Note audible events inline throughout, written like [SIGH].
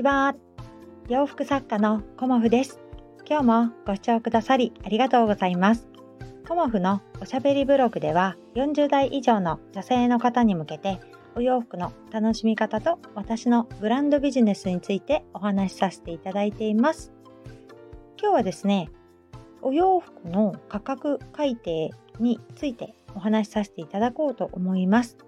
ちは。洋服作家のコモフです。今日もご視聴くださりありがとうございます。コモフのおしゃべりブログでは40代以上の女性の方に向けてお洋服の楽しみ方と私のブランドビジネスについてお話しさせていただいています。今日はですね、お洋服の価格改定についてお話しさせていただこうと思います。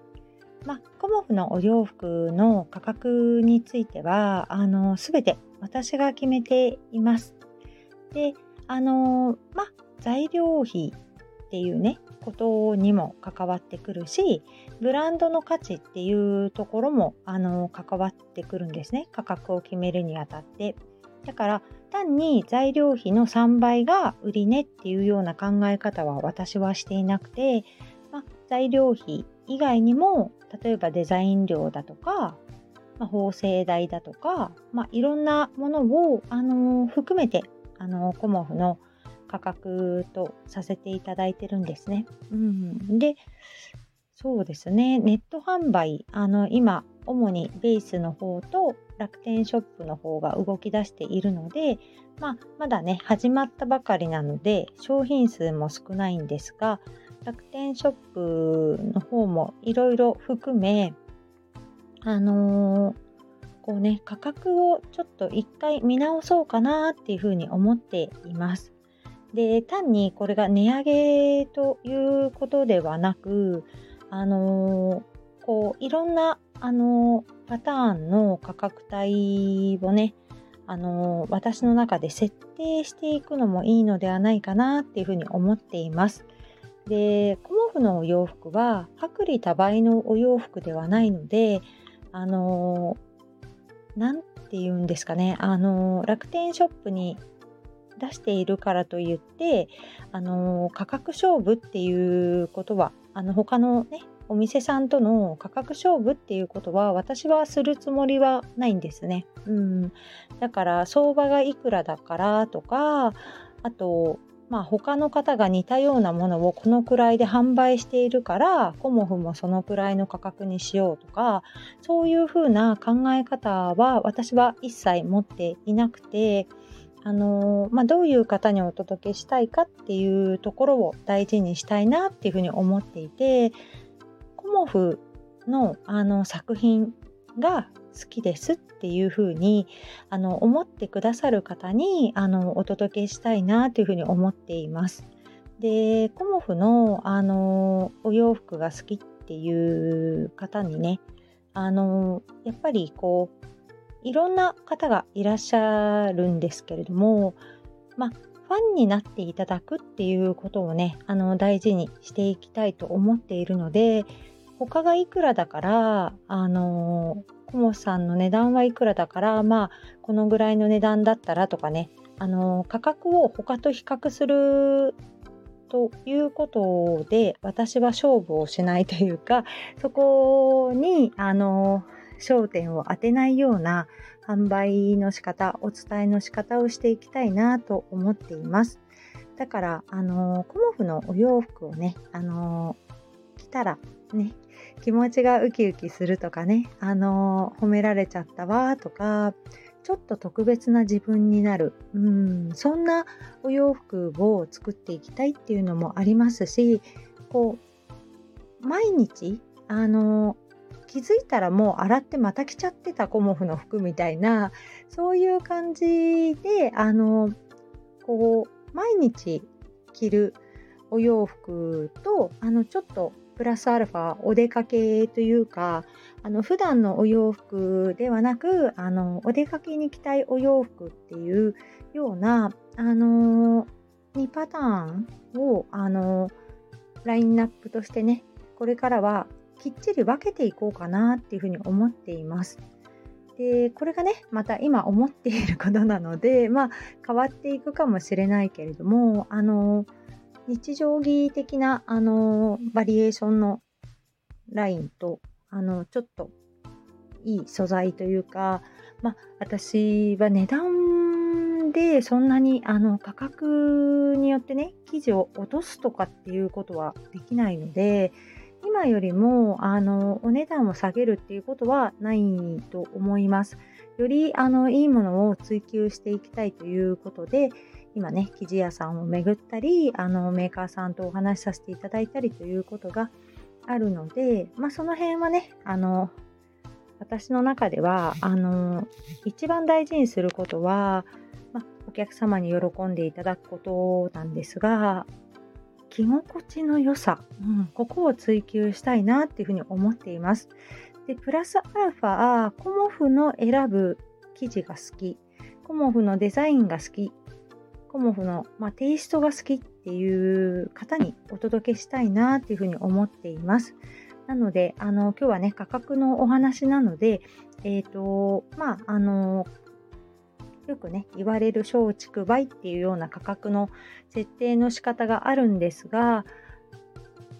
まあ、コモフのお洋服の価格については、あの、すべて私が決めています。で、あの、まあ、材料費っていうね、ことにも関わってくるし、ブランドの価値っていうところも、あの、関わってくるんですね。価格を決めるにあたって。だから、単に材料費の3倍が売り値っていうような考え方は私はしていなくて、まあ、材料費以外にも例えばデザイン料だとか、まあ、縫製代だとか、まあ、いろんなものを、あのー、含めて、あのー、コモフの価格とさせていただいてるんですね。うん、でそうですねネット販売あの今主にベースの方と楽天ショップの方が動き出しているので、まあ、まだね始まったばかりなので商品数も少ないんですが楽天ショップの方もいろいろ含め、あのー、こうね、価格をちょっと一回見直そうかなっていうふうに思っています。で、単にこれが値上げということではなく、あのー、こう、いろんな、あのー、パターンの価格帯をね、あの私の中で設定していくのもいいのではないかなっていうふうに思っています。でコモフのお洋服は薄利多売のお洋服ではないのであの何て言うんですかねあの楽天ショップに出しているからといってあの価格勝負っていうことはあの他のねお店さんとの価格勝負っていうことは私はするつもりはないんですね。うん、だから相場がいくらだからとかあとまあ、他の方が似たようなものをこのくらいで販売しているからコモフもそのくらいの価格にしようとかそういうふうな考え方は私は一切持っていなくてあのまあ、どういう方にお届けしたいかっていうところを大事にしたいなっていうふうに思っていてコモフのあの作品が好きですっていうふうにあの思ってくださる方にあのお届けしたいなというふうに思っています。でコモフのあのお洋服が好きっていう方にねあのやっぱりこういろんな方がいらっしゃるんですけれどもまあファンになっていただくっていうことをねあの大事にしていきたいと思っているので他がいくらだからあのコモさんの値段はいくらだからまあこのぐらいの値段だったらとかね。あの価格を他と比較するということで私は勝負をしないというかそこにあの焦点を当てないような販売の仕方お伝えの仕方をしていきたいなと思っています。だからあのコモフのお洋服をねあの着たらね気持ちがウキウキするとかねあの褒められちゃったわとかちょっと特別な自分になる。うんそんなお洋服を作っていきたいっていうのもありますしこう毎日あの気づいたらもう洗ってまた着ちゃってたコモフの服みたいなそういう感じであのこう毎日着るお洋服とあのちょっとプラスアルファお出かけというかあの普段のお洋服ではなくあのお出かけに着たいお洋服っていうようなあの2パターンをあのラインナップとしてねこれからはきっちり分けていこうかなっていうふうに思っています。でこれがねまた今思っていることなのでまあ変わっていくかもしれないけれどもあの日常着的な、あのバリエーションのラインと、あの、ちょっといい素材というか、まあ、私は値段でそんなにあの価格によってね、生地を落とすとかっていうことはできないので、今よりもあのお値段を下げるっていうことはないと思います。よりあのいいものを追求していきたいということで今ね生地屋さんを巡ったりあのメーカーさんとお話しさせていただいたりということがあるので、まあ、その辺はねあの私の中ではあの一番大事にすることは、まあ、お客様に喜んでいただくことなんですが着心地の良さ、うん、ここを追求したいなっていうふうに思っています。でプラスアルファコモフの選ぶ生地が好きコモフのデザインが好きコモフの、まあ、テイストが好きっていう方にお届けしたいなっていうふうに思っています。なので、あの、今日はね、価格のお話なので、えっ、ー、と、まあ、あの、よくね、言われる松竹梅っていうような価格の設定の仕方があるんですが、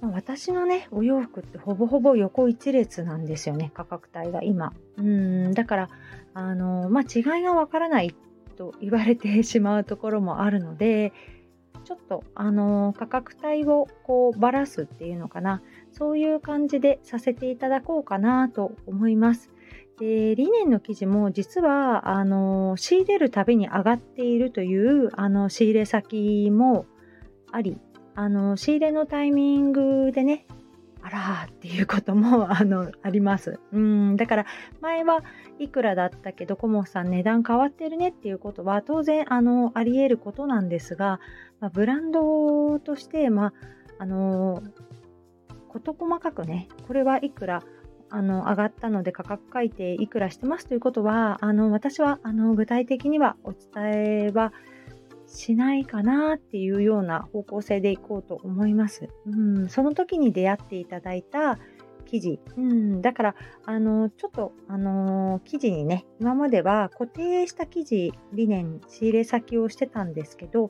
まあ、私のね、お洋服ってほぼほぼ横一列なんですよね、価格帯が今。うん、だから、あの、まあ、違いがわからないっと言われてしまうところもあるのでちょっとあの価格帯をこうばらすっていうのかなそういう感じでさせていただこうかなと思います。でリネンの生地も実はあの仕入れるたびに上がっているというあの仕入れ先もありあの仕入れのタイミングでねあらっていうことも [LAUGHS] あのあります。うんだから前はいくらだったけどコモさん値段変わってるねっていうことは当然あのあり得ることなんですが、まあ、ブランドとして、まあ、あの事細かくねこれはいくらあの上がったので価格改定いくらしてますということはあの私はあの具体的にはお伝えはしないかなっていうような方向性でいこうと思います。うん、その時に出会っていただいた記事、うん、だからあのちょっとあの記事にね今までは固定した記事理念仕入れ先をしてたんですけど、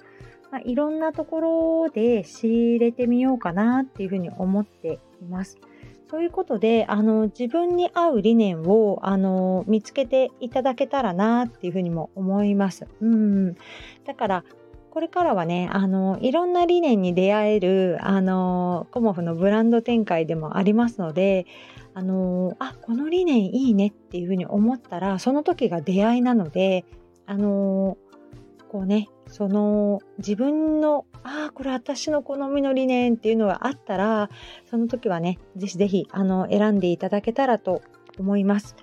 まあ、いろんなところで仕入れてみようかなっていうふうに思っています。そういうことであの自分に合う理念をあの見つけていただけたらなっていうふうにも思います。うん、だからこれからはねあのいろんな理念に出会えるあのコモフのブランド展開でもありますのであのあこの理念いいねっていうふうに思ったらその時が出会いなのであのこうねその自分のああこれ私の好みの理念っていうのがあったらその時はねぜひぜひあの選んでいただけたらと思います。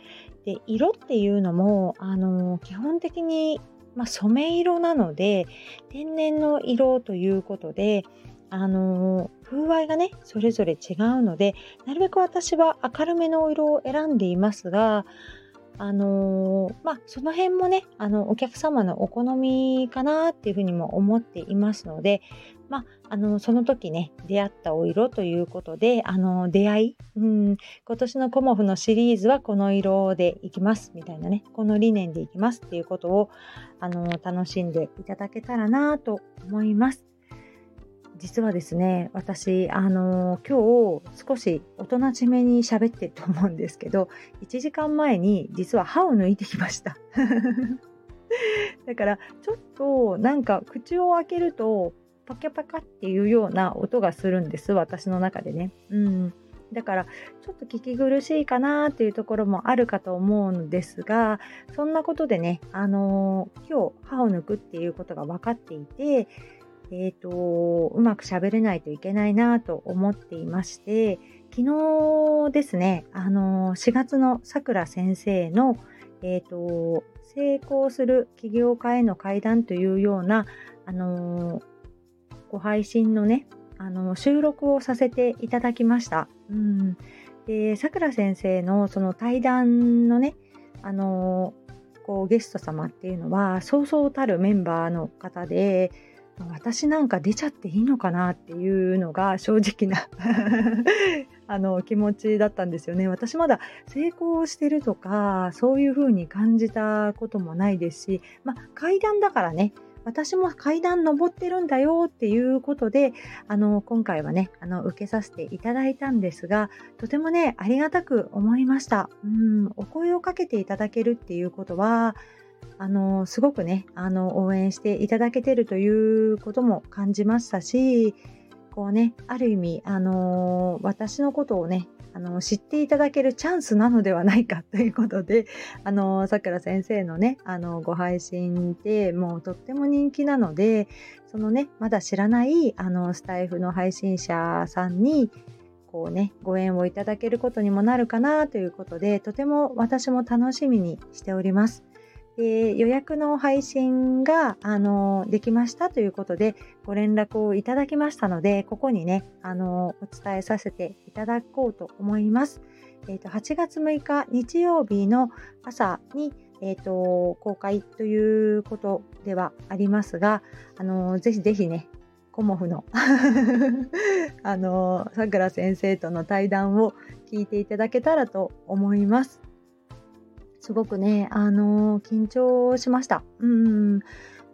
で色っていうのもあの基本的に、まあ、染め色なので天然の色ということであの風合いがねそれぞれ違うのでなるべく私は明るめのお色を選んでいますがあのー、まあ、その辺もね、あの、お客様のお好みかなっていうふうにも思っていますので、まあ、あの、その時ね、出会ったお色ということで、あの、出会い、うん、今年のコモフのシリーズはこの色でいきます、みたいなね、この理念でいきますっていうことを、あの、楽しんでいただけたらなと思います。実はですね私あの今日少し大人ちめに喋ってると思うんですけど1時間前に実は歯を抜いてきました。[LAUGHS] だからちょっとなんか口を開けるとパキャパカっていうような音がするんです。私の中でね。うん。だからちょっと聞き苦しいかなっていうところもあるかと思うんですがそんなことでねあの今日歯を抜くっていうことが分かっていてえ、ー、と、うまく喋れないといけないなと思っていまして、昨日ですね、あの、4月のさくら先生の、え、ー、と、成功する起業家への階段というような、あの、ご配信のね、あの、収録をさせていただきました。うん。で、さくら先生のその対談のね、あの、こうゲスト様っていうのはそうそうたるメンバーの方で私なんか出ちゃっていいのかなっていうのが正直な [LAUGHS] あの気持ちだったんですよね。私まだ成功してるとかそういう風に感じたこともないですし、まあ、階段だからね私も階段登ってるんだよっていうことであの今回はねあの受けさせていただいたんですがとてもねありがたく思いました。うんお声をかけていただけるっていうことはあのすごくねあの応援していただけてるということも感じましたしこうね、ある意味、あの、私のことをね、あの知っていただけるチャンスなのではないかということで、あのさくら先生のね、あのご配信でもうとっても人気なので、そのね、まだ知らないあのスタイフの配信者さんに、こうね、ご縁をいただけることにもなるかなということで、とても私も楽しみにしております。で予約の配信があのできましたということでご連絡をいただきましたのでここにねあのお伝えさせていただこうと思います。えーと、8月6日日曜日の朝に、えーと、公開ということではありますがあのぜひぜひねコモフの [LAUGHS] あのさくら先生との対談を聞いていただけたらと思います。すごくね、あの緊張しました。うん。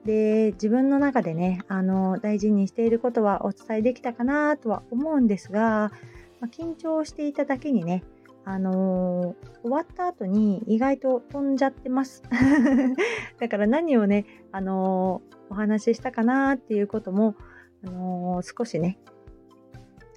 で、自分の中でね、あの大事にしていることはお伝えできたかなとは思うんですが、まあ、緊張していただけにね、あのー、終わった後に意外と飛んじゃってます。[LAUGHS] だから何をね、あのー、お話ししたかなっていうことも、あのー、少しね、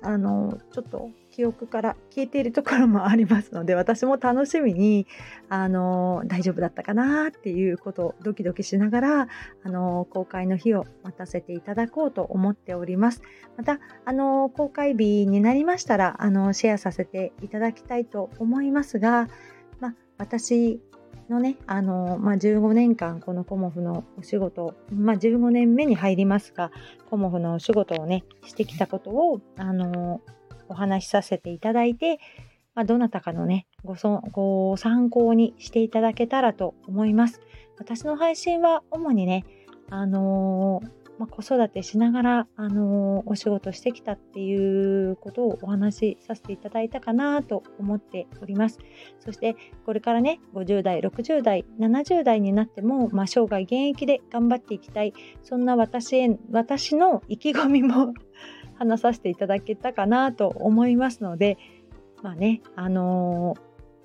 あのちょっと記憶から消えているところもありますので私も楽しみにあの大丈夫だったかなっていうことをドキドキしながらあの公開の日を待たせていただこうと思っております。またあの公開日になりましたらあのシェアさせていただきたいと思いますが、ま私のね、あのまあ、15年間このコモフのお仕事、まあ、15年目に入りますがコモフのお仕事をねしてきたことをあのお話しさせていただいて、まあ、どなたかのねごそご参考にしていただけたらと思います私の配信は主にねあのまあ、子育てしながら、あのー、お仕事してきたっていうことをお話しさせていただいたかなと思っております。そしてこれからね50代60代70代になっても、まあ、生涯現役で頑張っていきたいそんな私へ私の意気込みも話させていただけたかなと思いますのでまあねあの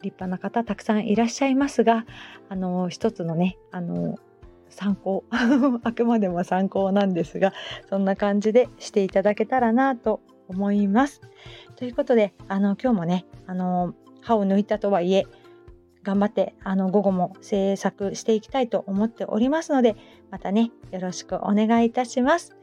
ー、立派な方たくさんいらっしゃいますが、あのー、一つのね、あのー参考 [LAUGHS] あくまでも参考なんですがそんな感じでしていただけたらなと思います。ということであの今日もねあの歯を抜いたとはいえ頑張ってあの午後も制作していきたいと思っておりますのでまたねよろしくお願いいたします。